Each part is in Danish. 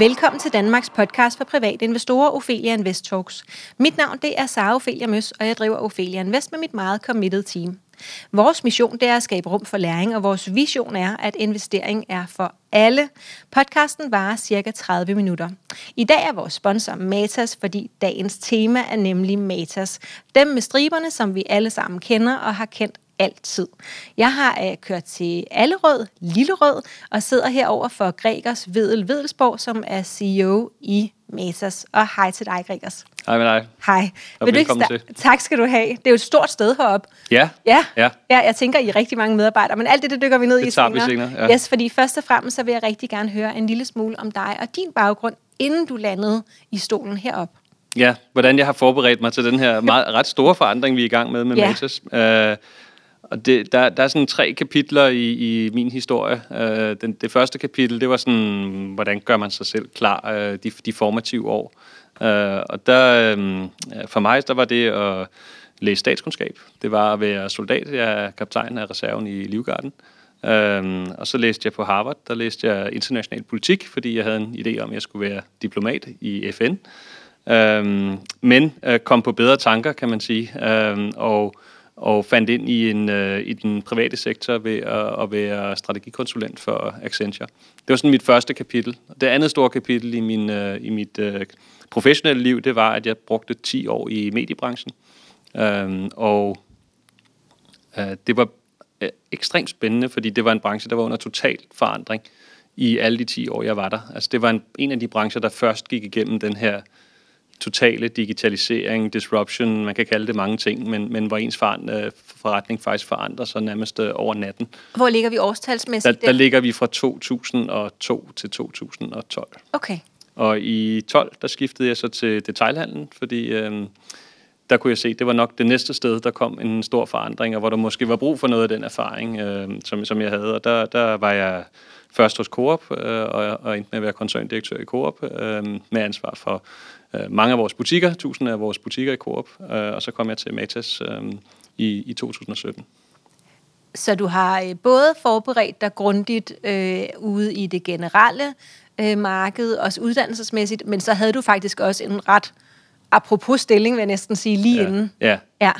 Velkommen til Danmarks podcast for private investorer, Ophelia Invest Talks. Mit navn det er Sara Ophelia Møs, og jeg driver Ophelia Invest med mit meget committed team. Vores mission det er at skabe rum for læring, og vores vision er, at investering er for alle. Podcasten varer cirka 30 minutter. I dag er vores sponsor Matas, fordi dagens tema er nemlig Matas. Dem med striberne, som vi alle sammen kender og har kendt altid. Jeg har uh, kørt til Allerød, Lillerød, og sidder herover for Gregers Vedel Vedelsborg, som er CEO i Matas. Og hej til dig, Gregers. Hej med dig. Hej. Og Vil du ikke til. Tak skal du have. Det er jo et stort sted heroppe. Ja, Ja, Ja. ja, jeg tænker, I er rigtig mange medarbejdere, men alt det, det dykker vi ned Det i senere. senere, ja. Yes, fordi først og fremmest, så vil jeg rigtig gerne høre en lille smule om dig og din baggrund, inden du landede i stolen herop. ja, hvordan jeg har forberedt mig til den her meget, ret store forandring, vi er i gang med med Ja. Matas. Uh, og det, der, der er sådan tre kapitler i, i min historie. Øh, den, det første kapitel, det var sådan, hvordan gør man sig selv klar øh, de, de formative år. Øh, og der, øh, for mig, der var det at læse statskundskab. Det var at være soldat. Jeg er kaptajn af reserven i Livgarden. Øhm, og så læste jeg på Harvard, der læste jeg international politik, fordi jeg havde en idé om, at jeg skulle være diplomat i FN. Øhm, men øh, kom på bedre tanker, kan man sige, øhm, og, og fandt ind i, en, øh, i den private sektor ved at, at være strategikonsulent for Accenture. Det var sådan mit første kapitel. Det andet store kapitel i, min, øh, i mit øh, professionelle liv, det var, at jeg brugte 10 år i mediebranchen. Øh, og øh, det var øh, ekstremt spændende, fordi det var en branche, der var under total forandring i alle de 10 år, jeg var der. Altså det var en, en af de brancher, der først gik igennem den her totale digitalisering, disruption, man kan kalde det mange ting, men, men hvor ens øh, forretning faktisk forandrer sig nærmest øh, over natten. Hvor ligger vi Der, årstalsmæssigt der ligger vi fra 2002 til 2012. Okay. Og i 12, der skiftede jeg så til detailhandlen, fordi øh, der kunne jeg se, det var nok det næste sted, der kom en stor forandring, og hvor der måske var brug for noget af den erfaring, øh, som, som jeg havde. Og der, der var jeg først hos Coop, øh, og, og endte med at være koncerndirektør i Coop, øh, med ansvar for øh, mange af vores butikker, tusinder af vores butikker i Coop, øh, og så kom jeg til Matas øh, i, i 2017. Så du har både forberedt dig grundigt øh, ude i det generelle øh, marked, også uddannelsesmæssigt, men så havde du faktisk også en ret apropos stilling, vil jeg næsten sige, lige Ja. inden. Ja, Ja.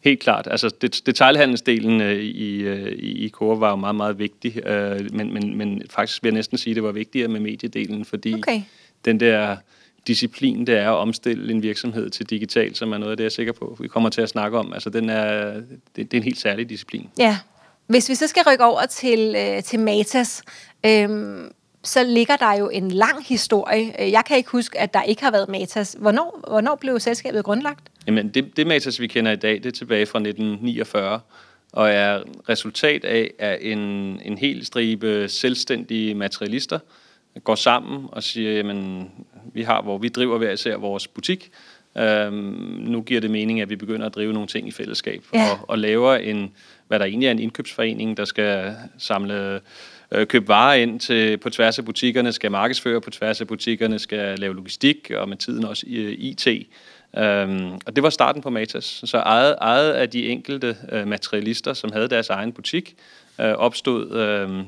Helt klart. Altså, det, detailhandelsdelen øh, i, øh, i, i Coop var jo meget, meget vigtig, øh, men, men, men faktisk vil jeg næsten sige, at det var vigtigere med mediedelen, fordi Okay. den der disciplin, det er at omstille en virksomhed til digital, som er noget af det, jeg er sikker på, vi kommer til at snakke om. Altså, den er, det, det er en helt særlig disciplin. Ja. Hvis vi så skal rykke over til, øh, til Matas, øhm, så ligger der jo en lang historie. Øh, Jeg kan ikke huske, at der ikke har været Matas. Hvornår, hvornår blev selskabet grundlagt? Jamen, det, det Matas, vi kender i dag, det er tilbage fra 1949, og er resultat af, at en, en hel stribe selvstændige materialister går sammen og siger, jamen, vi har, hvor vi driver hver især vores butik. Øhm, nu giver det mening, at vi begynder at drive nogle ting i fællesskab, Ja. og, og laver en, hvad der egentlig er en indkøbsforening, der skal samle øh, købe varer ind til, på tværs af butikkerne, skal markedsføre på tværs af butikkerne, skal lave logistik, og med tiden også øh, IT. Øhm, og det var starten på Matas. Så ejet, ejet af de enkelte øh, materialister, som havde deres egen butik, øh, opstod øh,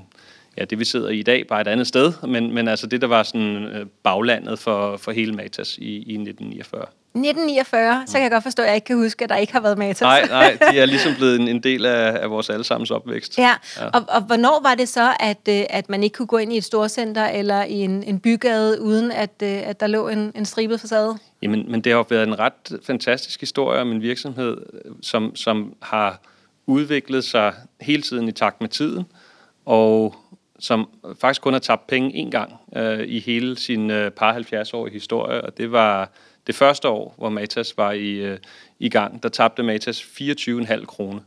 ja, det, vi sidder i i dag, bare et andet sted, men, men altså det, der var sådan øh, baglandet for, for hele Matas i, i 1949. 1949, så kan jeg godt forstå, at jeg ikke kan huske, at der ikke har været Matas. Nej, nej, de er ligesom blevet en, en del af, af vores allesammens opvækst. Ja, Ja. og, og hvornår var det så, at, øh, at man ikke kunne gå ind i et storcenter eller i en, en bygade, uden at, øh, at der lå en, en stribet facade? Jamen, men det har været en ret fantastisk historie om en virksomhed, som, som har udviklet sig hele tiden i takt med tiden, og som faktisk kun har tabt penge én gang øh, i hele sin øh, par 70-årige historie, og det var det første år, hvor Matas var i, øh, i gang, der tabte Matas 24,5 kroner.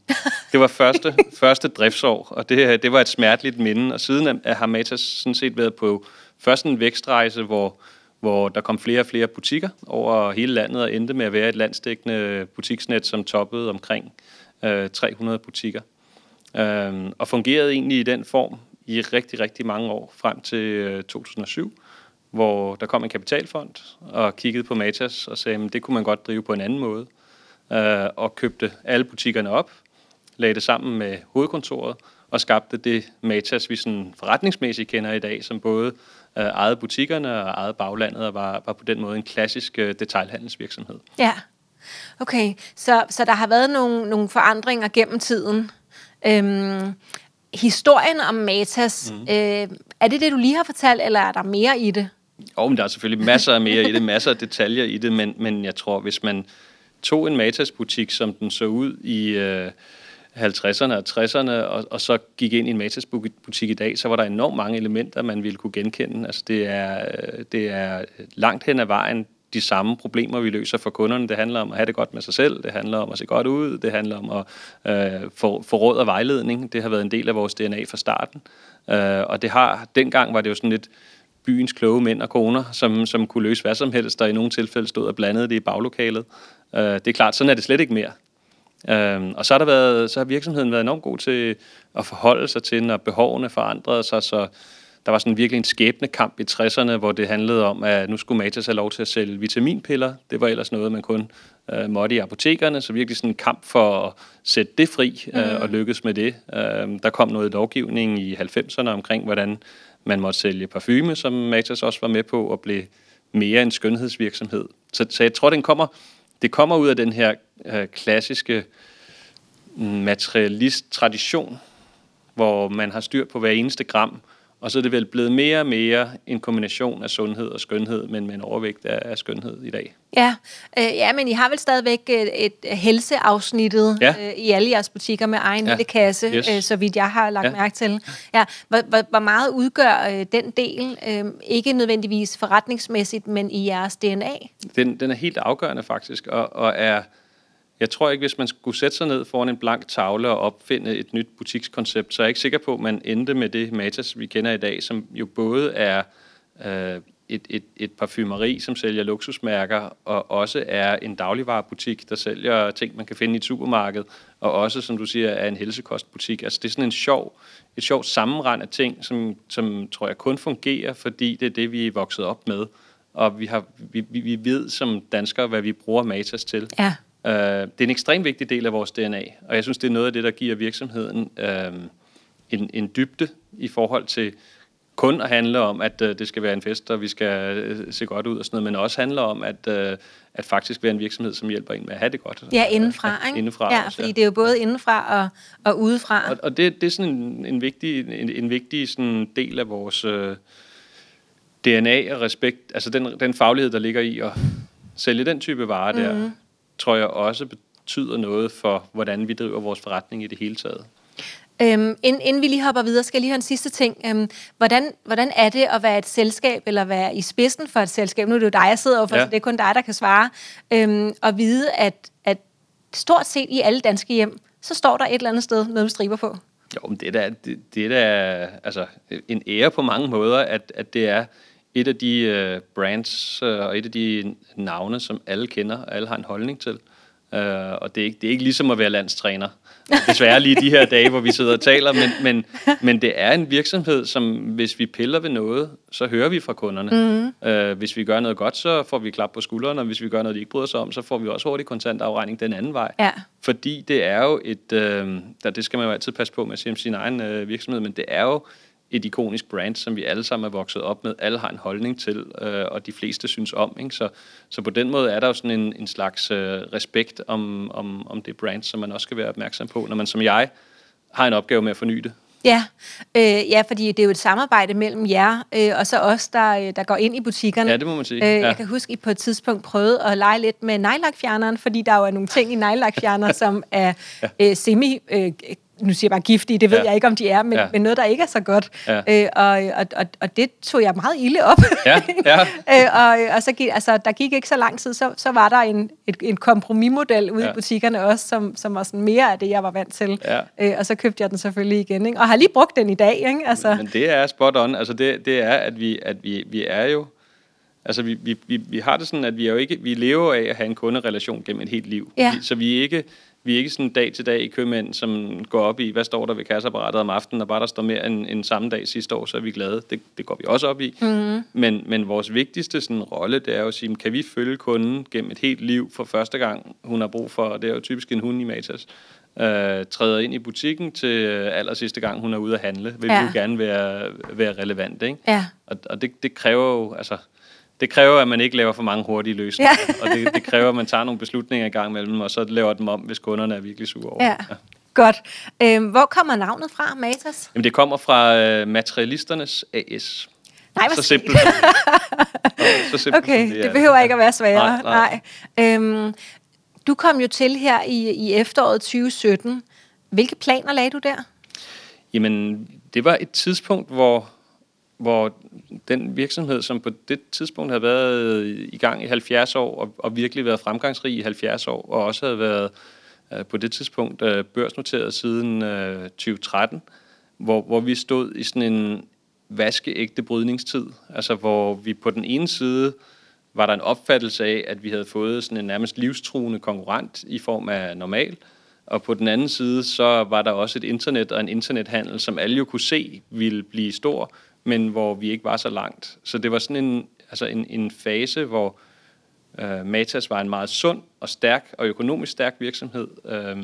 Det var første, første driftsår, og det, det var et smerteligt minde, og siden har Matas sådan set været på først en vækstrejse, hvor hvor der kom flere og flere butikker over hele landet og endte med at være et landsdækkende butiksnet, som toppede omkring øh, 300 butikker. Øhm, og fungerede egentlig i den form i rigtig, rigtig mange år, frem til øh, 2007, hvor der kom en kapitalfond og kiggede på Matas og sagde, at det kunne man godt drive på en anden måde, øh, og købte alle butikkerne op, lagde det sammen med hovedkontoret, og skabte det Matas, vi sådan forretningsmæssigt kender i dag, som både øh, ejede butikkerne og ejede baglandet, og var, var på den måde en klassisk øh, detailhandelsvirksomhed. Ja, okay. Så, så der har været nogle, nogle forandringer gennem tiden. Øhm, historien om Matas, mm. øh, er det det, du lige har fortalt, eller er der mere i det? Jo, men der er selvfølgelig masser af mere i det, masser af detaljer i det, men, men jeg tror, hvis man tog en Matas-butik, som den så ud i øh, 50'erne og 60'erne, og, og så gik ind i en Matas-butik i dag, så var der enormt mange elementer, man ville kunne genkende. Altså det er, det er langt hen ad vejen de samme problemer, vi løser for kunderne. Det handler om at have det godt med sig selv, det handler om at se godt ud, det handler om at øh, få, få råd og vejledning. Det har været en del af vores DNA fra starten. Øh, og det har, dengang var det jo sådan lidt byens kloge mænd og koner, som, som kunne løse hvad som helst, der i nogle tilfælde stod og blandede det i baglokalet. Øh, det er klart, sådan er det slet ikke mere. Øhm, og så har, der været, så har virksomheden været enormt god til at forholde sig til, når behovene forandrede sig, så der var sådan virkelig en skæbne kamp i 60'erne, hvor det handlede om, at nu skulle Matas have lov til at sælge vitaminpiller. Det var ellers noget, man kun øh, måtte i apotekerne, så virkelig sådan en kamp for at sætte det fri øh, mm. og lykkes med det. Øh, der kom noget lovgivning i 90'erne omkring, hvordan man måtte sælge parfume, som Matas også var med på, og blev mere en skønhedsvirksomhed. Så, så jeg tror, den kommer, det kommer ud af den her øh, klassiske materialist-tradition, hvor man har styr på hver eneste gram, og så er det vel blevet mere og mere en kombination af sundhed og skønhed, men med en overvægt af, af skønhed i dag. Ja, øh, ja, men I har vel stadigvæk et, et helseafsnittet ja. øh, i alle jeres butikker med egen ja. lille kasse, yes. øh, så vidt jeg har lagt ja. mærke til. Ja, hvor, hvor, hvor meget udgør øh, den del, øh, ikke nødvendigvis forretningsmæssigt, men i jeres DNA? Den, den er helt afgørende faktisk, og, og er jeg tror ikke, hvis man skulle sætte sig ned foran en blank tavle og opfinde et nyt butikskoncept, så er jeg ikke sikker på, at man endte med det Matas, vi kender i dag, som jo både er øh, et, et, et parfumeri, som sælger luksusmærker, og også er en dagligvarerbutik, der sælger ting, man kan finde i et supermarked, og også, som du siger, er en helsekostbutik. Altså det er sådan en sjov, et sjovt sammenrend af ting, som, som tror jeg kun fungerer, fordi det er det, vi er vokset op med. Og vi, har, vi, vi ved som danskere, hvad vi bruger Matas til. Ja. Uh, det er en ekstremt vigtig del af vores DNA, og jeg synes, det er noget af det, der giver virksomheden uh, en, en dybde i forhold til kun at handle om, at uh, det skal være en fest, og vi skal uh, se godt ud og sådan noget, men også handler om, at, uh, at faktisk være en virksomhed, som hjælper en med at have det godt. Ja, indenfra, ikke? Indenfra ja, også, fordi det er jo både indenfra og, og udefra. Og, og det, det er sådan en, en vigtig, en, en vigtig sådan del af vores uh, DNA og respekt, altså den, den faglighed, der ligger i at sælge den type varer mm. der, tror jeg også betyder noget for, hvordan vi driver vores forretning i det hele taget. Øhm, inden, inden vi lige hopper videre, skal jeg lige have en sidste ting. Øhm, hvordan, hvordan er det at være et selskab, eller være i spidsen for et selskab? Nu er det jo dig, jeg sidder overfor, ja. så det er kun dig, der kan svare. Øhm, og vide, at, at stort set i alle danske hjem, så står der et eller andet sted noget med striber på. Jo, men det er da, det, det er da altså, en ære på mange måder, at, at det er et af de uh, brands uh, og et af de navne, som alle kender og alle har en holdning til. Uh, og det er, ikke, det er ikke ligesom at være landstræner. Desværre lige de her dage, hvor vi sidder og taler, men, men, men det er en virksomhed, som hvis vi piller ved noget, så hører vi fra kunderne. Mm. Uh, hvis vi gør noget godt, så får vi klap på skuldrene, og hvis vi gør noget, de ikke bryder sig om, så får vi også hurtigt kontantafregning den anden vej. Ja. Fordi det er jo et, uh, der, det skal man jo altid passe på med at sige om sin egen uh, virksomhed, men det er jo et ikonisk brand, som vi alle sammen er vokset op med. Alle har en holdning til, øh, og de fleste synes om. Ikke? Så, så på den måde er der jo sådan en, en slags øh, respekt om, om, om det brand, som man også skal være opmærksom på, når man som jeg har en opgave med at forny det. Ja, øh, ja, fordi det er jo et samarbejde mellem jer øh, og så os, der, øh, der går ind i butikkerne. Ja, det må man sige. Øh, ja. Jeg kan huske, at I på et tidspunkt prøvede at lege lidt med nejlakfjerneren, fordi der jo er nogle ting i nejlakfjerner, som er ja. øh, semi øh, nu siger jeg bare giftige, det ved ja. jeg ikke, om de er, men, ja. men noget, der ikke er så godt. Ja. Øh, og, og, og, og det tog jeg meget ilde op. Ja. Ja. øh, og, og så gik, altså, der gik ikke så lang tid, så, så var der en, et, en kompromismodel ude ja. i butikkerne også, som, som var sådan mere af det, jeg var vant til. Ja. Øh, og så købte jeg den selvfølgelig igen, ikke? og har lige brugt den i dag. Ikke? Altså. Men det er spot on. Altså det, det er, at vi, at vi, vi er jo Altså, vi, vi, vi, vi har det sådan, at vi, er jo ikke, vi lever af at have en kunderelation gennem et helt liv. Ja. Så vi er ikke vi er ikke sådan dag til dag i købmænd, som går op i, hvad står der ved kasseapparatet om aftenen, og bare der står mere end, end samme dag sidste år, så er vi glade. Det, det går vi også op i. Mm-hmm. Men, men vores vigtigste sådan, rolle, det er jo at sige, kan vi følge kunden gennem et helt liv for første gang, hun har brug for, og det er jo typisk en hund i Matas, øh, træder ind i butikken til øh, aller sidste gang, hun er ude at handle, vil ja. jo gerne være, være relevant. Ikke? Ja. Og, og det, det kræver jo, altså, det kræver, at man ikke laver for mange hurtige løsninger. Ja. og det, det kræver, at man tager nogle beslutninger i gang imellem, og så laver dem om, hvis kunderne er virkelig sure over ja. ja. Godt. Øhm, hvor kommer navnet fra, Matas? Jamen, det kommer fra øh, Materialisternes AS. Nej, så simpelt. så simpelt okay, det, det behøver ikke at være sværere. Nej, nej. nej. Øhm, du kom jo til her i, i efteråret 2017. Hvilke planer lagde du der? Jamen, det var et tidspunkt, hvor, hvor den virksomhed, som på det tidspunkt havde været i gang i 70 år, og, og virkelig været fremgangsrig i 70 år, og også havde været øh, på det tidspunkt øh, børsnoteret siden øh, 2013, hvor, hvor vi stod i sådan en vaskeægte brydningstid, altså hvor vi på den ene side var der en opfattelse af, at vi havde fået sådan en nærmest livstruende konkurrent i form af normal, og på den anden side, så var der også et internet og en internethandel, som alle jo kunne se ville blive stor, men hvor vi ikke var så langt. Så det var sådan en, altså en, en fase, hvor øh, Matas var en meget sund og stærk og økonomisk stærk virksomhed, øh,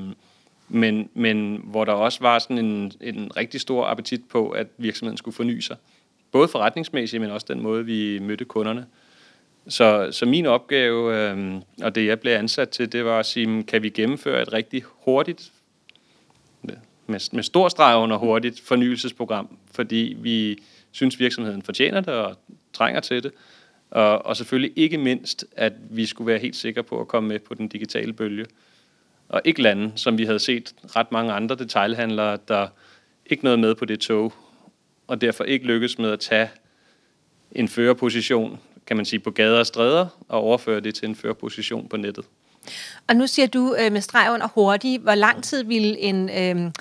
men, men hvor der også var sådan en, en rigtig stor appetit på, at virksomheden skulle forny sig. Både forretningsmæssigt, men også den måde, vi mødte kunderne. Så, så min opgave, øh, og det jeg blev ansat til, det var at sige, kan vi gennemføre et rigtig hurtigt, med, med stor streg under hurtigt fornyelsesprogram, fordi vi synes, virksomheden fortjener det og trænger til det. Og, og selvfølgelig ikke mindst, at vi skulle være helt sikre på at komme med på den digitale bølge. Og ikke lande, som vi havde set ret mange andre detailhandlere, der ikke nåede med på det tog, og derfor ikke lykkedes med at tage en førerposition, kan man sige, på gader og stræder, og overføre det til en førerposition på nettet. Og nu siger du øh, med streg under hurtigt, hvor lang tid ville en, øh,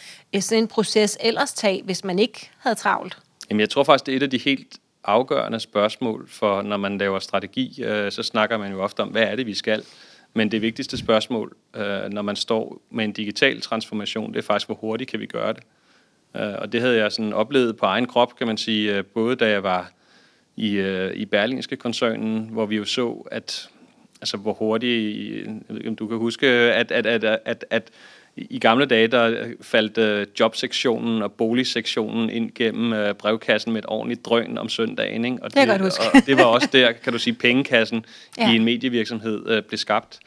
sådan en proces ellers tage, hvis man ikke havde travlt? Jamen, jeg tror faktisk, det er et af de helt afgørende spørgsmål, for når man laver strategi, øh, så snakker man jo ofte om, hvad er det, vi skal? Men det vigtigste spørgsmål, øh, når man står med en digital transformation, det er faktisk, hvor hurtigt kan vi gøre det? Øh, og det havde jeg sådan oplevet på egen krop, kan man sige, øh, både da jeg var i, øh, i Berlingske koncernen, hvor vi jo så, at altså, hvor hurtigt, jeg ved ikke, om du kan huske, at, at, at, at, at i gamle dage, der faldt uh, jobsektionen og boligsektionen ind gennem uh, brevkassen med et ordentligt drøn om søndagen. Ikke? Og det, det, og det var også der, kan du sige, pengekassen ja. i en medievirksomhed uh, blev skabt.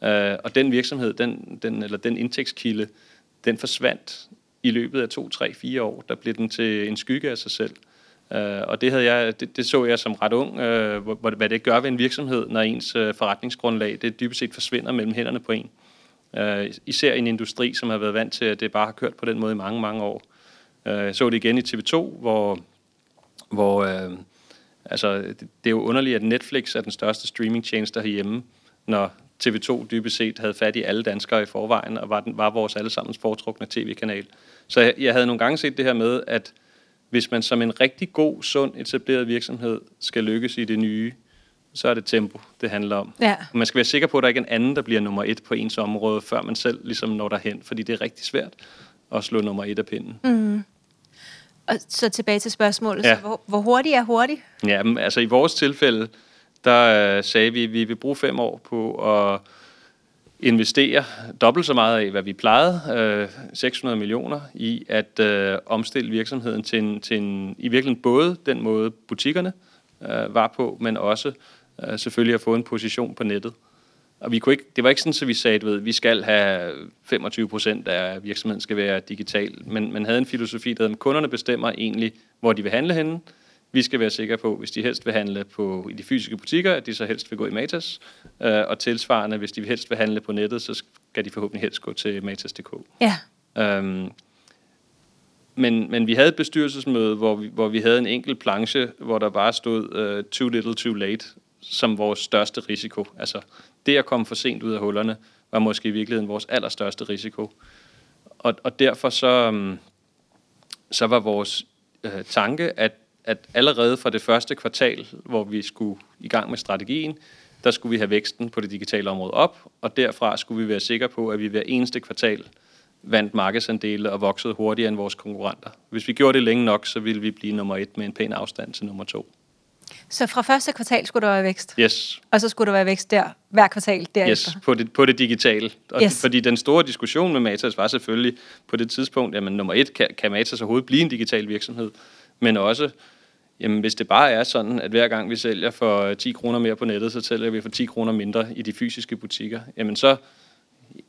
Uh, og den virksomhed, den, den, eller den indtægtskilde, den forsvandt i løbet af to, tre, fire år. Der blev den til en skygge af sig selv. Uh, og det, havde jeg, det, det så jeg som ret ung, uh, hvad det gør ved en virksomhed, når ens uh, forretningsgrundlag det dybest set forsvinder mellem hænderne på en. Uh, især i en industri, som har været vant til, at det bare har kørt på den måde i mange, mange år. Uh, jeg så det igen i TV2, hvor, hvor uh, altså, det, det er jo underligt, at Netflix er den største streamingtjeneste herhjemme, når TV2 dybest set havde fat i alle danskere i forvejen, og var, den, var vores allesammens foretrukne tv-kanal. Så jeg, jeg havde nogle gange set det her med, at hvis man som en rigtig god, sund, etableret virksomhed skal lykkes i det nye, så er det tempo, det handler om. Ja. Man skal være sikker på, at der ikke er en anden, der bliver nummer et på ens område, før man selv ligesom når derhen, fordi det er rigtig svært at slå nummer et af pinden. Mm. Og så tilbage til spørgsmålet. Ja. Så hvor, hvor hurtigt er hurtigt? Ja, men, altså i vores tilfælde, der øh, sagde vi, at vi vil bruge fem år på at investere dobbelt så meget af, hvad vi plejede, øh, 600 millioner, i at øh, omstille virksomheden til en, til en, i virkeligheden både den måde butikkerne øh, var på, men også øh, selvfølgelig at få en position på nettet. Og vi kunne ikke, det var ikke sådan, at vi sagde, at vi skal have 25 procent af virksomheden skal være digital, men man havde en filosofi, der at kunderne bestemmer egentlig, hvor de vil handle henne, vi skal være sikre på, hvis de helst vil handle på, i de fysiske butikker, at de så helst vil gå i Matas. Øh, og tilsvarende, hvis de helst vil handle på nettet, så skal de forhåbentlig helst gå til matas.dk. Ja. Øhm, men, men vi havde et bestyrelsesmøde, hvor vi, hvor vi havde en enkelt planche, hvor der bare stod uh, too little, too late, som vores største risiko. Altså, det at komme for sent ud af hullerne, var måske i virkeligheden vores allerstørste risiko. Og, og derfor så, um, så var vores øh, tanke, at at allerede fra det første kvartal, hvor vi skulle i gang med strategien, der skulle vi have væksten på det digitale område op, og derfra skulle vi være sikre på, at vi hver eneste kvartal vandt markedsandele og voksede hurtigere end vores konkurrenter. Hvis vi gjorde det længe nok, så ville vi blive nummer et med en pæn afstand til nummer to. Så fra første kvartal skulle der være vækst, Yes, og så skulle der være vækst der hver kvartal derefter. yes på, det, på det digitale. Og Yes. Fordi den store diskussion med Matas var selvfølgelig på det tidspunkt, jamen nummer et, kan, kan Matas overhovedet blive en digital virksomhed? Men også, jamen hvis det bare er sådan, at hver gang vi sælger for øh, 10 kroner mere på nettet, så sælger vi for 10 kroner mindre i de fysiske butikker, jamen så,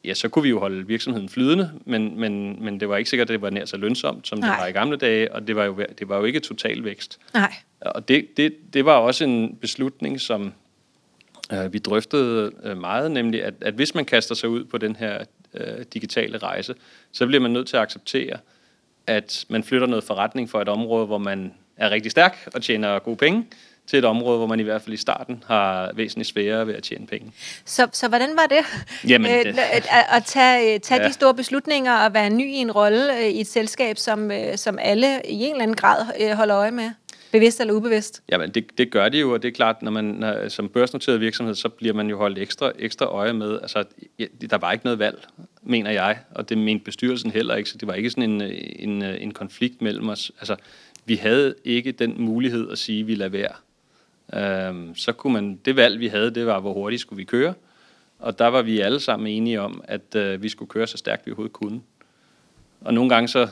ja, så kunne vi jo holde virksomheden flydende, men, men, men det var ikke sikkert, at det var nær så lønsomt, som Nej. det var i gamle dage, og det var jo, det var jo ikke total vækst. Nej. Og det, det, det var også en beslutning, som øh, vi drøftede øh, meget, nemlig at, at hvis man kaster sig ud på den her øh, digitale rejse, så bliver man nødt til at acceptere, at man flytter noget forretning fra et område, hvor man er rigtig stærk og tjener gode penge, til et område, hvor man i hvert fald i starten har væsentligt sværere ved at tjene penge. Så, så hvordan var det? Jamen, Øh, det- at, at tage, øh, tage ja. De store beslutninger og være ny i en rolle øh, i et selskab, som, som alle i en eller anden grad holder øje med? Bevidst eller ubevidst? Jamen, det, det gør de jo, og det er klart, når man når, som børsnoteret virksomhed, så bliver man jo holdt ekstra, ekstra øje med. Altså, der var ikke noget valg, mener jeg, og det mente bestyrelsen heller ikke, så det var ikke sådan en, en, en konflikt mellem os. Altså, vi havde ikke den mulighed at sige, at vi lader være. Øhm, så kunne man, det valg, vi havde, det var, hvor hurtigt skulle vi køre. Og der var vi alle sammen enige om, at øh, vi skulle køre så stærkt, vi overhovedet kunne. Og nogle gange så,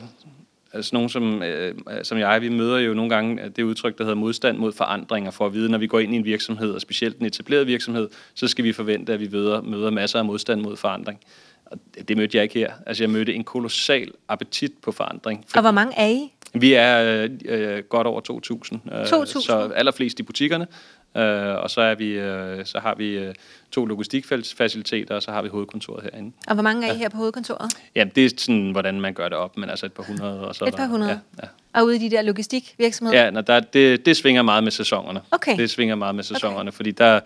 altså nogen som, øh, som jeg, vi møder jo nogle gange det udtryk, der hedder modstand mod forandringer, for at vide, når vi går ind i en virksomhed, og specielt en etableret virksomhed, så skal vi forvente, at vi møder, møder masser af modstand mod forandring. Og det, mødte jeg ikke her. Altså jeg mødte en kolossal appetit på forandring. Og hvor mange er I? Vi er øh, øh, godt over 2.000. Øh, 2.000? Så allerflest i butikkerne. Øh, og så, er vi, øh, så har vi øh, to logistikfaciliteter, og så har vi hovedkontoret herinde. Og hvor mange er I her på hovedkontoret? Ja, det er sådan, hvordan man gør det op, men altså et par hundrede. Og så Et par hundrede? Ja, ja. Og ude i de der logistikvirksomheder? Ja, når der, det, det svinger meget med sæsonerne. Okay. Det svinger meget med sæsonerne, okay. fordi der,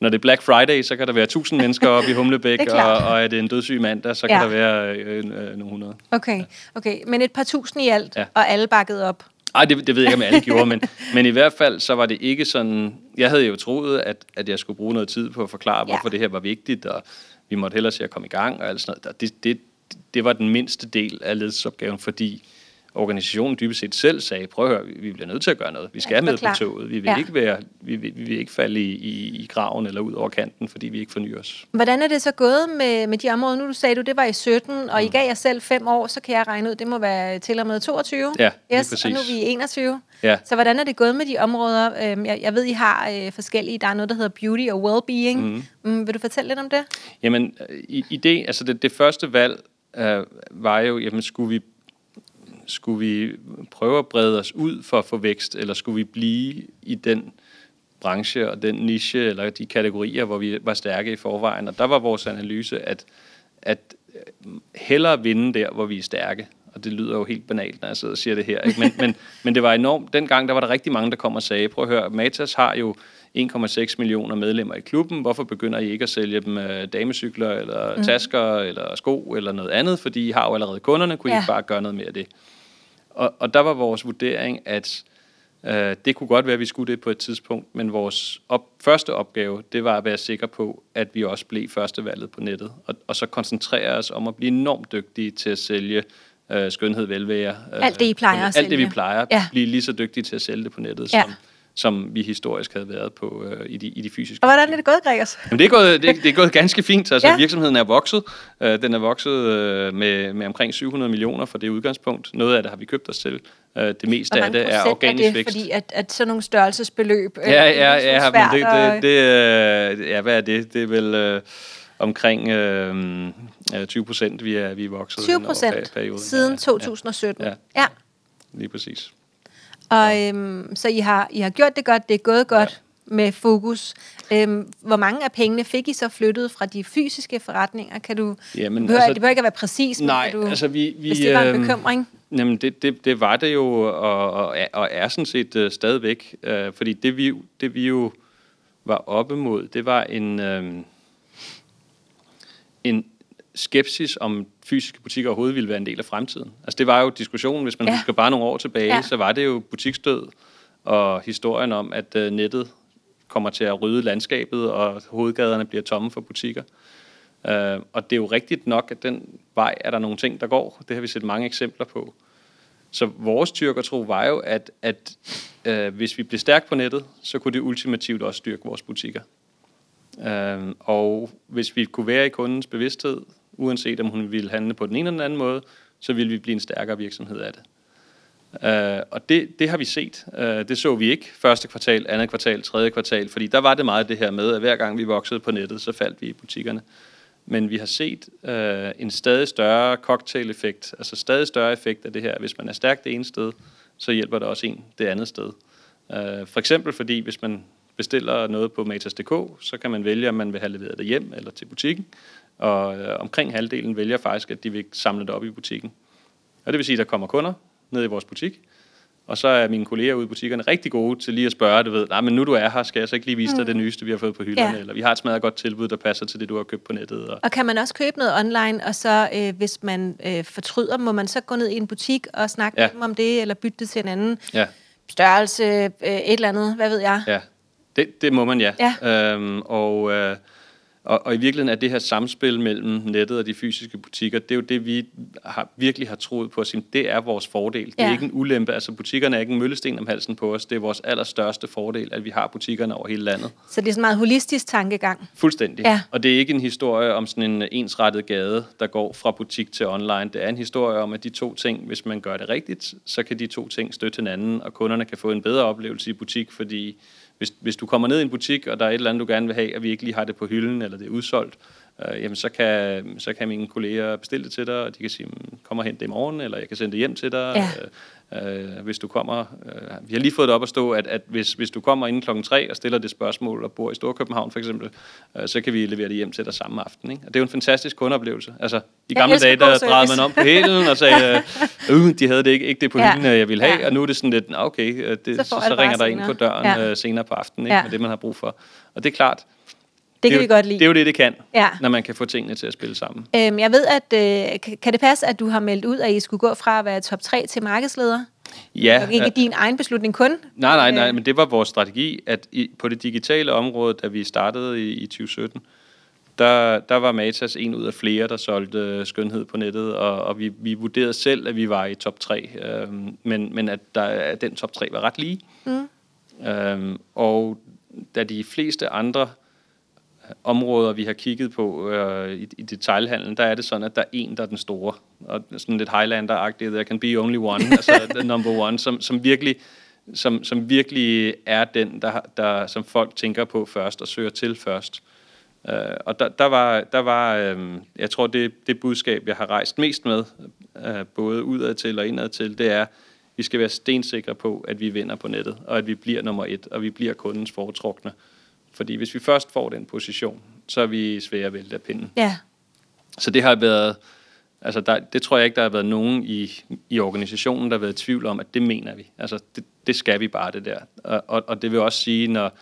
når det er Black Friday, så kan der være 1000 mennesker oppe i Humlebæk, er og, og er det en dødssyg mandag, så Ja. kan der være øh, øh, nogle hundrede. Okay, okay. Men et par tusind i alt, ja. Ja. og alle bakket op. Ej, det, det ved jeg ikke, om alle gjorde, men, men i hvert fald, så var det ikke sådan... Jeg havde jo troet, at, at jeg skulle bruge noget tid på at forklare, hvorfor Ja. det her var vigtigt, og vi måtte hellere se at komme i gang, og alt sådan noget. Det, det, det var den mindste del af ledelsesopgaven, fordi organisationen dybest set selv sagde, prøv at høre, vi- bliver nødt til at gøre noget. Vi skal Ja, med forklar. på toget. Vi vil, Ja. ikke, være, vi, vil, vi vil ikke falde i, i, i graven eller ud over kanten, fordi vi ikke fornyer os. Hvordan er det så gået med, med de områder? Nu du sagde du, det var i 17, og I Mm. gav jer selv fem år, så kan jeg regne ud, det må være til og med 22. Ja, yes, og nu er præcis. vi i 21. Ja. Så hvordan er det gået med de områder? Øhm, Jeg, jeg ved, I har øh, forskellige. Der er noget, der hedder beauty og well-being. Mm. Mm, vil du fortælle lidt om det? Jamen, i, i det, altså det, det første valg øh, var jo, jamen skulle vi, skulle vi prøve at brede os ud for at få vækst, eller skulle vi blive i den branche og den niche, eller de kategorier, hvor vi var stærke i forvejen. Og der var vores analyse, at, at øh, hellere vinde der, hvor vi er stærke. Og det lyder jo helt banalt, når jeg sidder og siger det her. Ikke? Men, men, men det var enormt. Dengang der var der rigtig mange, der kom og sagde, prøv at høre, Matas har jo 1,6 millioner medlemmer i klubben. Hvorfor begynder I ikke at sælge dem øh, damecykler, eller mm. tasker, eller sko, eller noget andet? Fordi I har jo allerede kunderne. Kunne I Ja. ikke bare gøre noget mere af det? Og, og der var vores vurdering, at øh, det kunne godt være, at vi skulle det på et tidspunkt, men vores op, første opgave, det var at være sikker på, at vi også blev førstevalget på nettet, og, og så koncentrere os om at blive enormt dygtige til at sælge øh, skønhed, velvære. Øh, Alt det, I plejer på at Alt det, vi sælge. plejer, Ja. blive lige så dygtige til at sælge det på nettet, ja. som, som vi historisk havde været på øh, i, de, i de fysiske Og hvordan er det gået, Gregers? Jamen, det, er gået, det, det er gået ganske fint. Altså, Ja. ja. Virksomheden er vokset. Øh, den er vokset øh, med, med omkring 700 millioner for det udgangspunkt. Noget af det har vi købt os til. Øh, det meste af det er organisk det, vækst. fordi at, at sådan nogle størrelsesbeløb... øh, Ja, er ja, ja, svært men det, det, det, øh, ja, hvad er det? Det er vel øh, omkring øh, øh, 20 procent, vi er, vi er vokset 20 hen over procent siden Ja, 2017. Ja. ja. lige præcis. Og øhm, så I har, I har gjort det godt, det er gået godt ja. med fokus. Øhm, hvor mange af pengene fik I så flyttet fra de fysiske forretninger? Kan du, Jamen, behøver, altså- det behøver ikke at være præcis, men Nej, kan du, altså vi... vi hvis det var en øhm, bekymring. Jamen, det, det, det var det jo, og, og, er- og er sådan set uh, stadigvæk. Uh, fordi det vi, det vi jo var oppe mod, det var en, um, en skepsis om fysiske butikker overhovedet ville være en del af fremtiden. Altså det var jo diskussionen, hvis man Ja. husker bare nogle år tilbage, Ja. så var det jo butiksdød og historien om, at uh, nettet kommer til at rydde landskabet, og hovedgaderne bliver tomme for butikker. Uh, og det er jo rigtigt nok, at den vej er der nogle ting, der går. Det har vi set mange eksempler på. Så vores tro var jo, at, at øh, hvis vi blev stærke på nettet, så kunne det ultimativt også styrke vores butikker. Øh, og hvis vi kunne være i kundens bevidsthed, uanset om hun ville handle på den ene eller den anden måde, så ville vi blive en stærkere virksomhed af det. Uh, og det, det har vi set. Uh, det så vi ikke første kvartal, andet kvartal, tredje kvartal, fordi der var det meget det her med, at hver gang vi voksede på nettet, så faldt vi i butikkerne. Men vi har set uh, en stadig større cocktail-effekt, altså stadig større effekt af det her. Hvis man er stærk det ene sted, så hjælper det også en det andet sted. Uh, for eksempel fordi, hvis man bestiller noget på Matas.dk, så kan man vælge, om man vil have leveret det hjem eller til butikken. Og uh, omkring halvdelen vælger faktisk, at de vil samle det op i butikken. Og det vil sige, at der kommer kunder, ned i vores butik. Og så er mine kolleger ude i butikkerne rigtig gode til lige at spørge, du ved, nej, men nu du er her, skal jeg så ikke lige vise dig mm. det nyeste, vi har fået på hylderne, ja. eller vi har et smadret godt tilbud, der passer til det, du har købt på nettet. Og, og kan man også købe noget online, og så øh, hvis man øh, fortryder, må man så gå ned i en butik og snakke ja. med dem om det, eller bytte det til en anden ja. størrelse, øh, et eller andet, hvad ved jeg? Ja, det, det må man, ja. ja. Øhm, og... Øh, og, og i virkeligheden er det her samspil mellem nettet og de fysiske butikker, det er jo det, vi har, virkelig har troet på at sige, det er vores fordel. Det er ja. ikke en ulempe. Altså butikkerne er ikke en møllesten om halsen på os. Det er vores allerstørste fordel, at vi har butikkerne over hele landet. Så det er sådan en meget holistisk tankegang? Fuldstændig. Ja. Og det er ikke en historie om sådan en ensrettet gade, der går fra butik til online. Det er en historie om, at de to ting, hvis man gør det rigtigt, så kan de to ting støtte hinanden, og kunderne kan få en bedre oplevelse i butik, fordi hvis, hvis du kommer ned i en butik, og der er et eller andet, du gerne vil have, og vi ikke lige har det på hylden, eller det er udsolgt, øh, jamen så kan, så kan mine kolleger bestille det til dig, og de kan sige, kom og hent det i morgen, eller jeg kan sende det hjem til dig. Ja. Øh, øh, hvis du kommer, øh, vi har lige fået det op at stå, at, at hvis, hvis du kommer inden klokken 3 og stiller det spørgsmål og bor i Storkøbenhavn for eksempel, øh, så kan vi levere det hjem til dig samme aften. Ikke? Og det er jo en fantastisk kundeoplevelse. Altså, i gamle dage, der drejede man om på hælen og sagde, øh, de havde det ikke, ikke det på ja. hylden, jeg ville have, ja. og nu er det sådan lidt, okay, øh, det, så, så, så ringer der ind på døren ja. øh, senere på aftenen, ikke? Ja. med det, man har brug for. Og det er klart, det, kan jo, vi godt lide. Det er jo det, det kan, ja. når man kan få tingene til at spille sammen. Øhm, jeg ved, at øh, kan det passe, at du har meldt ud, at I skulle gå fra at være top 3 til markedsleder? Ja. Og ikke uh, din egen beslutning kun? Nej, nej, nej, øh. men det var vores strategi, at i, på det digitale område, da vi startede i, i 2017, der, der var Matas en ud af flere, der solgte skønhed på nettet, og, og vi, vi vurderede selv, at vi var i top 3, øhm, men, men at, der, at den top 3 var ret lige. Mm. Øhm, og da de fleste andre områder, vi har kigget på øh, i, i detailhandlen, der er det sådan, at der er en, der er den store. Og sådan lidt Highlander-agtigt, there can be only one, altså the number one, som, som virkelig som, som virkelig er den, der, der, som folk tænker på først og søger til først. Uh, og der, der var, der var um, jeg tror, det, det budskab, jeg har rejst mest med, uh, både udad til og indad til, det er, vi skal være stensikre på, at vi vinder på nettet, og at vi bliver nummer et, og vi bliver kundens foretrukne. Fordi hvis vi først får den position, så er vi svære at vælge af pinden. Ja. Så det har været, altså der, det tror jeg ikke, der har været nogen i, i organisationen, der har været i tvivl om, at det mener vi. Altså det, det skal vi bare, det der. Og, og, og det vil også sige, når,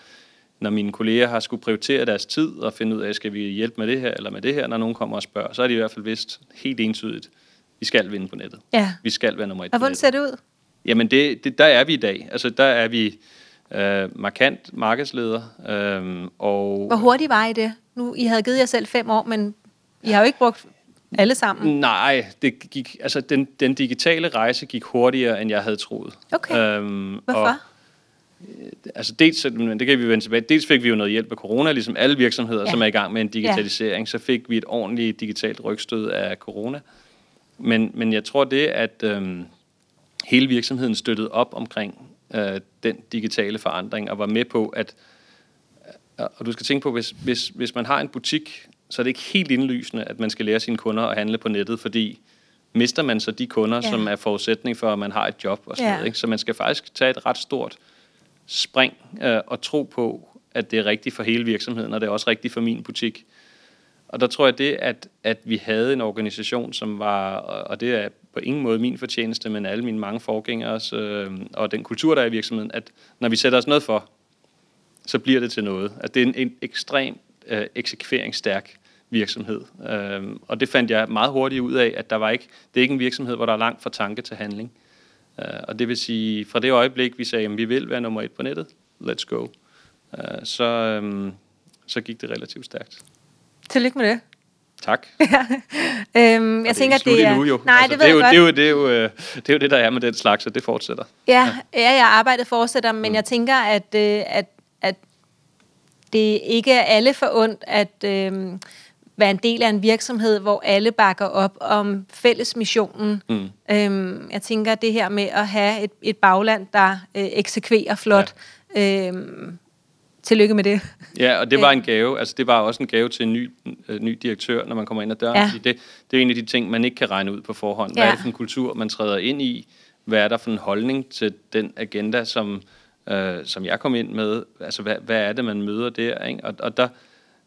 når mine kolleger har skulle prioritere deres tid og finde ud af, skal vi hjælpe med det her eller med det her, når nogen kommer og spørger, så er de i hvert fald vist helt entydigt, vi skal vinde på nettet. Ja. Vi skal være nummer et Og hvordan ser det ud? Jamen, det, det, der er vi i dag. Altså, der er vi øh, markant markedsleder. Øh, og Hvor hurtigt var I det? Nu, I havde givet jer selv fem år, men I har jo ikke brugt alle sammen. Nej, det gik, altså den, den digitale rejse gik hurtigere, end jeg havde troet. Okay. Øhm, Hvorfor? Og, øh, altså dels, det kan vi vende tilbage, dels fik vi jo noget hjælp af corona, ligesom alle virksomheder, ja. som er i gang med en digitalisering, ja. så fik vi et ordentligt digitalt rygstød af corona. Men, men jeg tror det, at øhm, hele virksomheden støttede op omkring øh, den digitale forandring, og var med på, at øh, og du skal tænke på, hvis, hvis, hvis man har en butik, så er det ikke helt indlysende, at man skal lære sine kunder at handle på nettet, fordi mister man så de kunder, ja. som er forudsætning for, at man har et job og sådan ja. noget. Ikke? Så man skal faktisk tage et ret stort spring øh, og tro på, at det er rigtigt for hele virksomheden, og det er også rigtigt for min butik. Og der tror jeg det, at, at vi havde en organisation, som var, og det er på ingen måde min fortjeneste, men alle mine mange forgængere øh, og den kultur, der er i virksomheden, at når vi sætter os noget for, så bliver det til noget. At det er en, en ekstrem øh, eksekveringsstærk virksomhed. Øh, og det fandt jeg meget hurtigt ud af, at der var ikke, det er ikke en virksomhed, hvor der er langt fra tanke til handling. Øh, og det vil sige, fra det øjeblik, vi sagde, at vi vil være nummer et på nettet, let's go, øh, så, øh, så gik det relativt stærkt. Tillykke med det. Tak. øhm, jeg tænker, det er er... endnu, jo. Nej, altså, det ved det er jeg jo, godt. Det er, jo, det, er jo, øh, det er jo det, der er med den slags, og det fortsætter. Ja, ja, ja, arbejdet fortsætter, Mm. men jeg tænker, at, øh, at, at det ikke er alle for ondt at øh, være en del af en virksomhed, hvor alle bakker op om fællesmissionen. Mm. Øhm, jeg tænker, det her med at have et, et bagland, der øh, eksekverer flot. Ja. Øhm, tillykke med det. Ja, og det var en gave. Altså, det var også en gave til en ny, øh, ny direktør, når man kommer ind ad døren. Ja. Det, det er en af de ting, man ikke kan regne ud på forhånd. Hvad Ja. er det for en kultur, man træder ind i? Hvad er der for en holdning til den agenda, som, øh, som jeg kom ind med? Altså, hvad, hvad er det, man møder der? Ikke? Og, og der,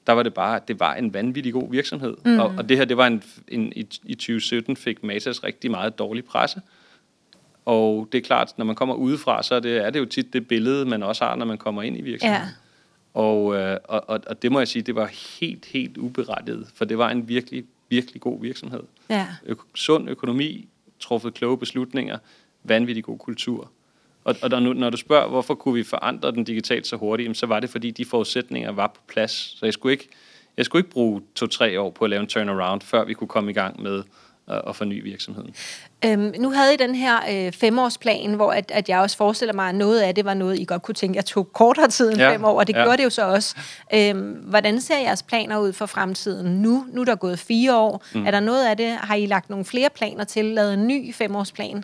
der var det bare, det var en vanvittig god virksomhed. Mm. Og, og det her, det var en, en i, i 2017 fik Matas rigtig meget dårlig presse. Og det er klart, når man kommer udefra, så er det, er det jo tit det billede, man også har, når man kommer ind i virksomheden. Ja. Og, øh, og, og, og det må jeg sige, det var helt, helt uberettiget, for det var en virkelig, virkelig god virksomhed. Ja. Øko- sund økonomi, truffet kloge beslutninger, vanvittig god kultur. Og, og der, når du spørger, hvorfor kunne vi forandre den digitalt så hurtigt, jamen, så var det, fordi de forudsætninger var på plads. Så jeg skulle ikke, jeg skulle ikke bruge to-tre år på at lave en turnaround, før vi kunne komme i gang med at, at forny virksomheden. Øhm, nu havde I den her øh, femårsplan, hvor at, at jeg også forestiller mig, at noget af det var noget, I godt kunne tænke, at jeg tog kortere tid end ja. Fem år, og det ja. ja. gjorde det jo så også. Øhm, hvordan ser jeres planer ud for fremtiden nu? Nu er der gået fire år. Mm. Er der noget af det, har I lagt nogle flere planer til, lavet en ny femårsplan?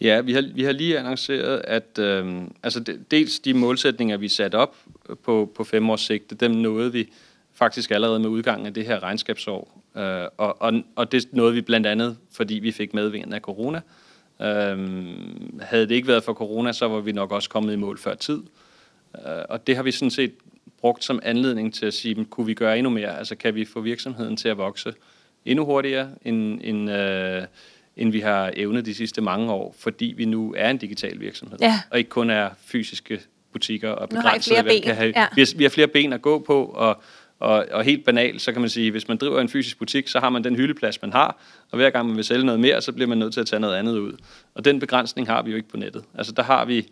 Ja, vi har, vi har lige annonceret, at øh, altså de, dels de målsætninger, vi satte op på, på fem års sigte, dem nåede vi faktisk allerede med udgangen af det her regnskabsår. Øh, og, og, og det nåede vi blandt andet, fordi vi fik medvind af corona. Øh, havde det ikke været for corona, så var vi nok også kommet i mål før tid. Øh, og det har vi sådan set brugt som anledning til at sige, kunne vi gøre endnu mere? Altså kan vi få virksomheden til at vokse endnu hurtigere, end, end, øh, end vi har evnet de sidste mange år, fordi vi nu er en digital virksomhed, Ja. og ikke kun er fysiske butikker og Nu har I begrænsede, flere hvad vi ben, kan have. ja. Vi, har, vi har flere ben at gå på, og, og, og helt banalt, så kan man sige, hvis man driver en fysisk butik, så har man den hyldeplads, man har, og hver gang man vil sælge noget mere, så bliver man nødt til at tage noget andet ud. Og den begrænsning har vi jo ikke på nettet. Altså der har vi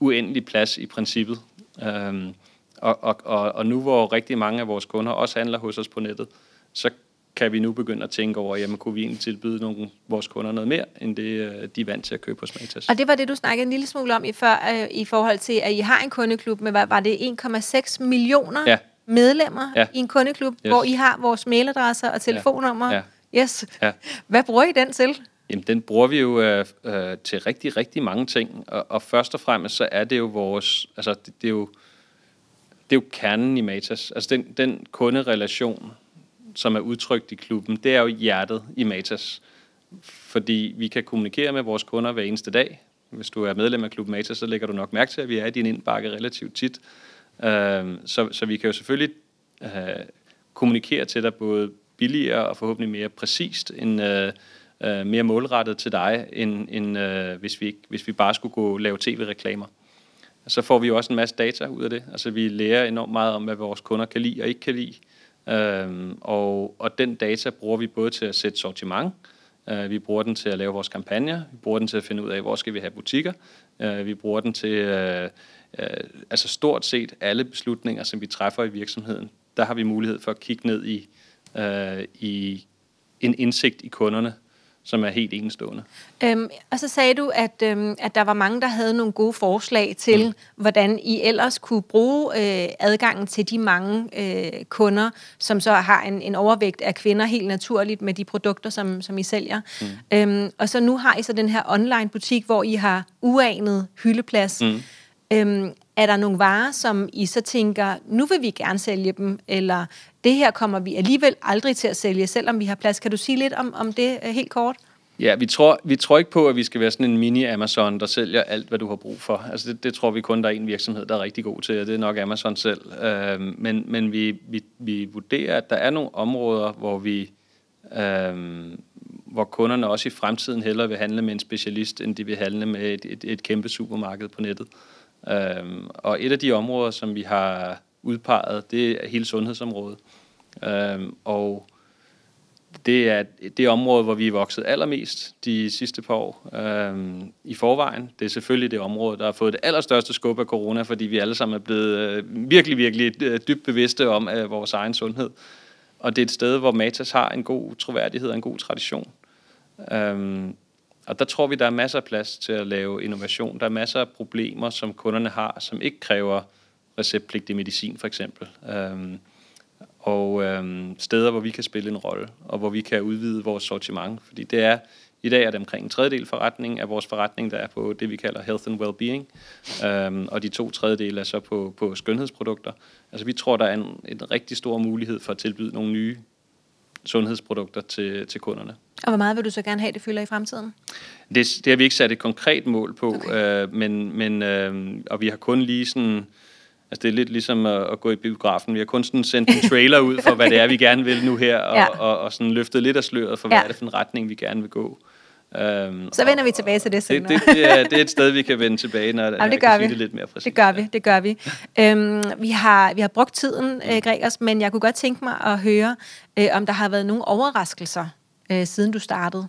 uendelig plads i princippet. Øhm, og, og, og, og nu hvor rigtig mange af vores kunder også handler hos os på nettet, så kan vi nu begynde at tænke over, jamen kunne vi egentlig tilbyde nogle, vores kunder noget mere, end det øh, de er vant til at købe hos Matas. Og det var det, du snakkede en lille smule om i før, øh, i forhold til, at I har en kundeklub med, hvad var det, 1,6 millioner Ja. Medlemmer Ja. i en kundeklub, Yes. hvor I har vores mailadresser og telefonnummer. Ja. Yes. Ja. Hvad bruger I den til? Jamen, den bruger vi jo øh, øh, til rigtig, rigtig mange ting. Og, og først og fremmest, så er det jo vores... Altså, det, det, er jo, det er jo kernen i Matas. Altså, den, den kunderelation, som er udtrykt i klubben, det er jo hjertet i Matas. Fordi vi kan kommunikere med vores kunder hver eneste dag. Hvis du er medlem af Klub Matas, så lægger du nok mærke til, at vi er i din indbakke relativt tit. Øhm, så, så vi kan jo selvfølgelig øh, kommunikere til dig både billigere og forhåbentlig mere præcist, end, øh, øh, mere målrettet til dig, end, end øh, hvis, vi, ikke- hvis vi bare skulle gå lave tv-reklamer. Så får vi jo også en masse data ud af det. Altså vi lærer enormt meget om, hvad vores kunder kan lide og ikke kan lide. Øhm, og, og den data bruger vi både til at sætte sortiment, øh, vi bruger den til at lave vores kampagner, vi bruger den til at finde ud af, hvor skal vi have butikker, øh, vi bruger den til, øh, øh, altså stort set alle beslutninger, som vi træffer i virksomheden, der har vi mulighed for at kigge ned i, øh, i en indsigt i kunderne, som er helt enestående. Øhm, og så sagde du, at, øhm, at der var mange, der havde nogle gode forslag til, mm. hvordan I ellers kunne bruge øh, adgangen til de mange øh, kunder, som så har en, en overvægt af kvinder helt naturligt med de produkter, som, som I sælger. Mm. Øhm, og så nu har I så den her online butik, hvor I har uanet hyldeplads. Mm. Øhm, er der nogle varer, som I så tænker, nu vil vi gerne sælge dem, eller det her kommer vi alligevel aldrig til at sælge, selvom vi har plads. Kan du sige lidt om, om det øh, helt kort? Ja, vi tror, vi tror ikke på, at vi skal være sådan en mini-Amazon, der sælger alt, hvad du har brug for. Altså det, det tror vi kun, der er en virksomhed, der er rigtig god til, og det er nok Amazon selv. Øh, men men vi, vi, vi vurderer, at der er nogle områder, hvor vi... Øh, hvor kunderne også i fremtiden hellere vil handle med en specialist, end de vil handle med et, et, et kæmpe supermarked på nettet. Øhm, og et af de områder, som vi har udpeget, det er hele sundhedsområdet. Øhm, og det er det område, hvor vi er vokset allermest de sidste par år øhm, i forvejen. Det er selvfølgelig det område, der har fået det allerstørste skub af corona, fordi vi alle sammen er blevet øh, virkelig, virkelig øh, dybt bevidste om øh, vores egen sundhed. og det er et sted, hvor Matas har en god troværdighed og en god tradition. Øhm, og der tror vi, der er masser af plads til at lave innovation. Der er masser af problemer, som kunderne har, som ikke kræver receptpligtig medicin, for eksempel. Øhm, og øhm, steder, hvor vi kan spille en rolle, og hvor vi kan udvide vores sortiment. Fordi det er, i dag er det omkring en tredjedel forretning af vores forretning, der er på det, vi kalder health and well-being, øhm, og de to tredjedele er så på, på skønhedsprodukter. Altså vi tror, der er en, en rigtig stor mulighed for at tilbyde nogle nye sundhedsprodukter til, til kunderne. Og hvor meget vil du så gerne have, det fylder i fremtiden? Det, det har vi ikke sat et konkret mål på, okay. øh, men, men øh, og vi har kun lige sådan Altså det er lidt ligesom at, at gå i biografen. Vi har kun sådan sendt en trailer ud for, hvad det er, vi gerne vil nu her, og, ja. og, og, sådan løftet lidt af sløret for, hvad ja. er det for en retning, vi gerne vil gå. Um, så vender og, vi tilbage til det senere. Det, det, det, er, det er et sted, vi kan vende tilbage, når Jamen, det gør kan vi. sige det lidt mere præcis. Det gør vi, det gør vi. Um, vi, har, vi har brugt tiden, uh, Gregers, men jeg kunne godt tænke mig at høre, uh, om der har været nogle overraskelser, uh, siden du startede.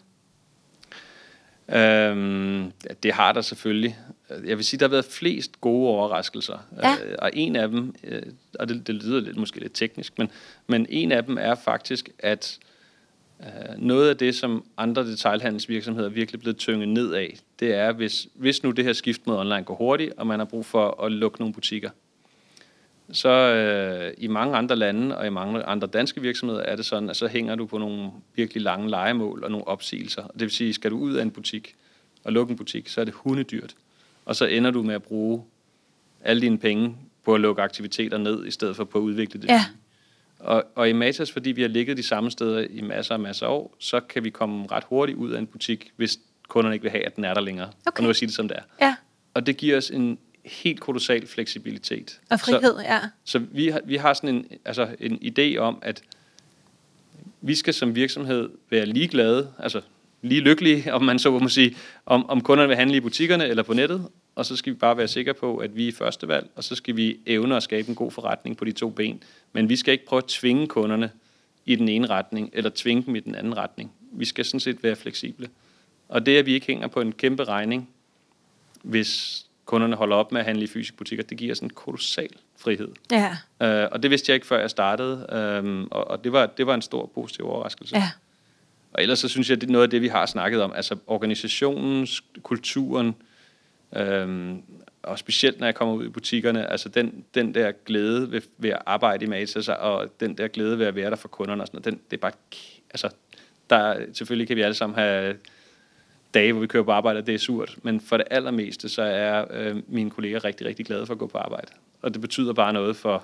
Um, det har der selvfølgelig jeg vil sige, der har været flest gode overraskelser. Ja. Øh, og en af dem, øh, og det, det lyder lidt, måske lidt teknisk, men, men en af dem er faktisk, at øh, noget af det, som andre detailhandelsvirksomheder virkelig er blevet tynget ned af, det er, hvis, hvis nu det her skift mod online går hurtigt, og man har brug for at lukke nogle butikker, så øh, i mange andre lande og i mange andre danske virksomheder er det sådan, at så hænger du på nogle virkelig lange legemål og nogle opsigelser. Det vil sige, skal du ud af en butik og lukke en butik, så er det hundedyrt og så ender du med at bruge alle dine penge på at lukke aktiviteter ned, i stedet for på at udvikle det. Ja. Og, og i Matas, fordi vi har ligget de samme steder i masser og masser af år, så kan vi komme ret hurtigt ud af en butik, hvis kunderne ikke vil have, at den er der længere. Okay. Og nu at sige det som det er. Ja. Og det giver os en helt kolossal fleksibilitet. Og frihed, så, ja. Så vi har, vi har sådan en, altså en idé om, at vi skal som virksomhed være ligeglade, altså lige lykkelige, om man så må sige, om, om kunderne vil handle i butikkerne eller på nettet, og så skal vi bare være sikre på, at vi er første valg, og så skal vi evne at skabe en god forretning på de to ben. Men vi skal ikke prøve at tvinge kunderne i den ene retning, eller tvinge dem i den anden retning. Vi skal sådan set være fleksible. Og det, at vi ikke hænger på en kæmpe regning, hvis kunderne holder op med at handle i fysiske butikker, det giver sådan en kolossal frihed. Ja. Uh, og det vidste jeg ikke, før jeg startede, um, og, og det, var, det var en stor positiv overraskelse. Ja. Og ellers så synes jeg, at det er noget af det, vi har snakket om, altså organisationens, kulturen, øhm, og specielt når jeg kommer ud i butikkerne, altså den, den der glæde ved, ved at arbejde i Matas, og den der glæde ved at være der for kunderne, og sådan noget, den, det er bare, altså, der, selvfølgelig kan vi alle sammen have dage, hvor vi kører på arbejde, og det er surt, men for det allermeste, så er øh, mine kolleger rigtig, rigtig glade for at gå på arbejde. Og det betyder bare noget for,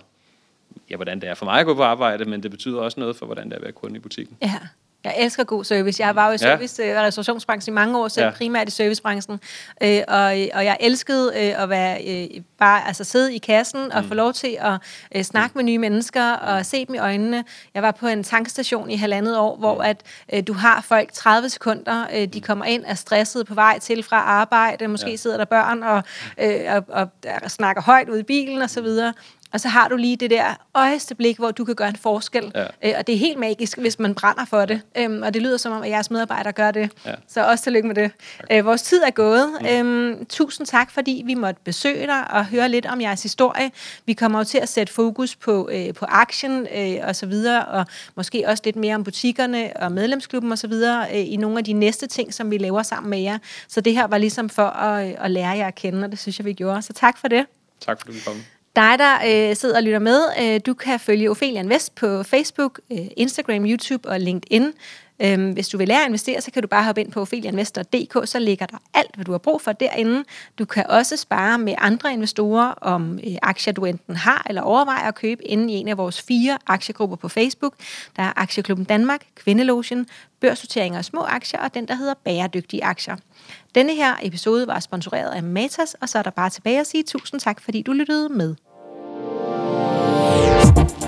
ja, hvordan det er for mig at gå på arbejde, men det betyder også noget for, hvordan det er at være kunde i butikken. Ja. Jeg elsker god service. Jeg var jo i service- og ja. restaurationsbranchen i mange år, selv ja. primært i servicebranchen. Øh, og, og jeg elskede øh, at være øh, bare altså sidde i kassen og mm. få lov til at øh, snakke mm. med nye mennesker og mm. se dem i øjnene. Jeg var på en tankstation i halvandet år, hvor mm. at øh, du har folk 30 sekunder, øh, de mm. kommer ind er stresset på vej til fra arbejde, måske ja. sidder der børn og, øh, og, og, og snakker højt ud i bilen og så videre. Og så har du lige det der øjeste blik, hvor du kan gøre en forskel. Ja. Øh, og det er helt magisk, hvis man brænder for det. Øhm, og det lyder som om, at jeres medarbejdere gør det. Ja. Så også tillykke med det. Øh, vores tid er gået. Mm. Øhm, tusind tak, fordi vi måtte besøge dig og høre lidt om jeres historie. Vi kommer jo til at sætte fokus på, øh, på action øh, og så videre, og måske også lidt mere om butikkerne og medlemsklubben og så videre øh, i nogle af de næste ting, som vi laver sammen med jer. Så det her var ligesom for at, øh, at lære jer at kende, og det synes jeg, vi gjorde. Så tak for det. Tak for, at du kom. Dig, der øh, sidder og lytter med, øh, du kan følge Ophelia Invest på Facebook, øh, Instagram, YouTube og LinkedIn. Øhm, hvis du vil lære at investere, så kan du bare hoppe ind på ofelianvestor.dk, så ligger der alt, hvad du har brug for derinde. Du kan også spare med andre investorer om øh, aktier, du enten har eller overvejer at købe inde i en af vores fire aktiegrupper på Facebook. Der er Aktieklubben Danmark, Kvindelogen, Børssorteringer og små aktier og den, der hedder Bæredygtige Aktier. Denne her episode var sponsoreret af Matas, og så er der bare tilbage at sige tusind tak, fordi du lyttede med. thank you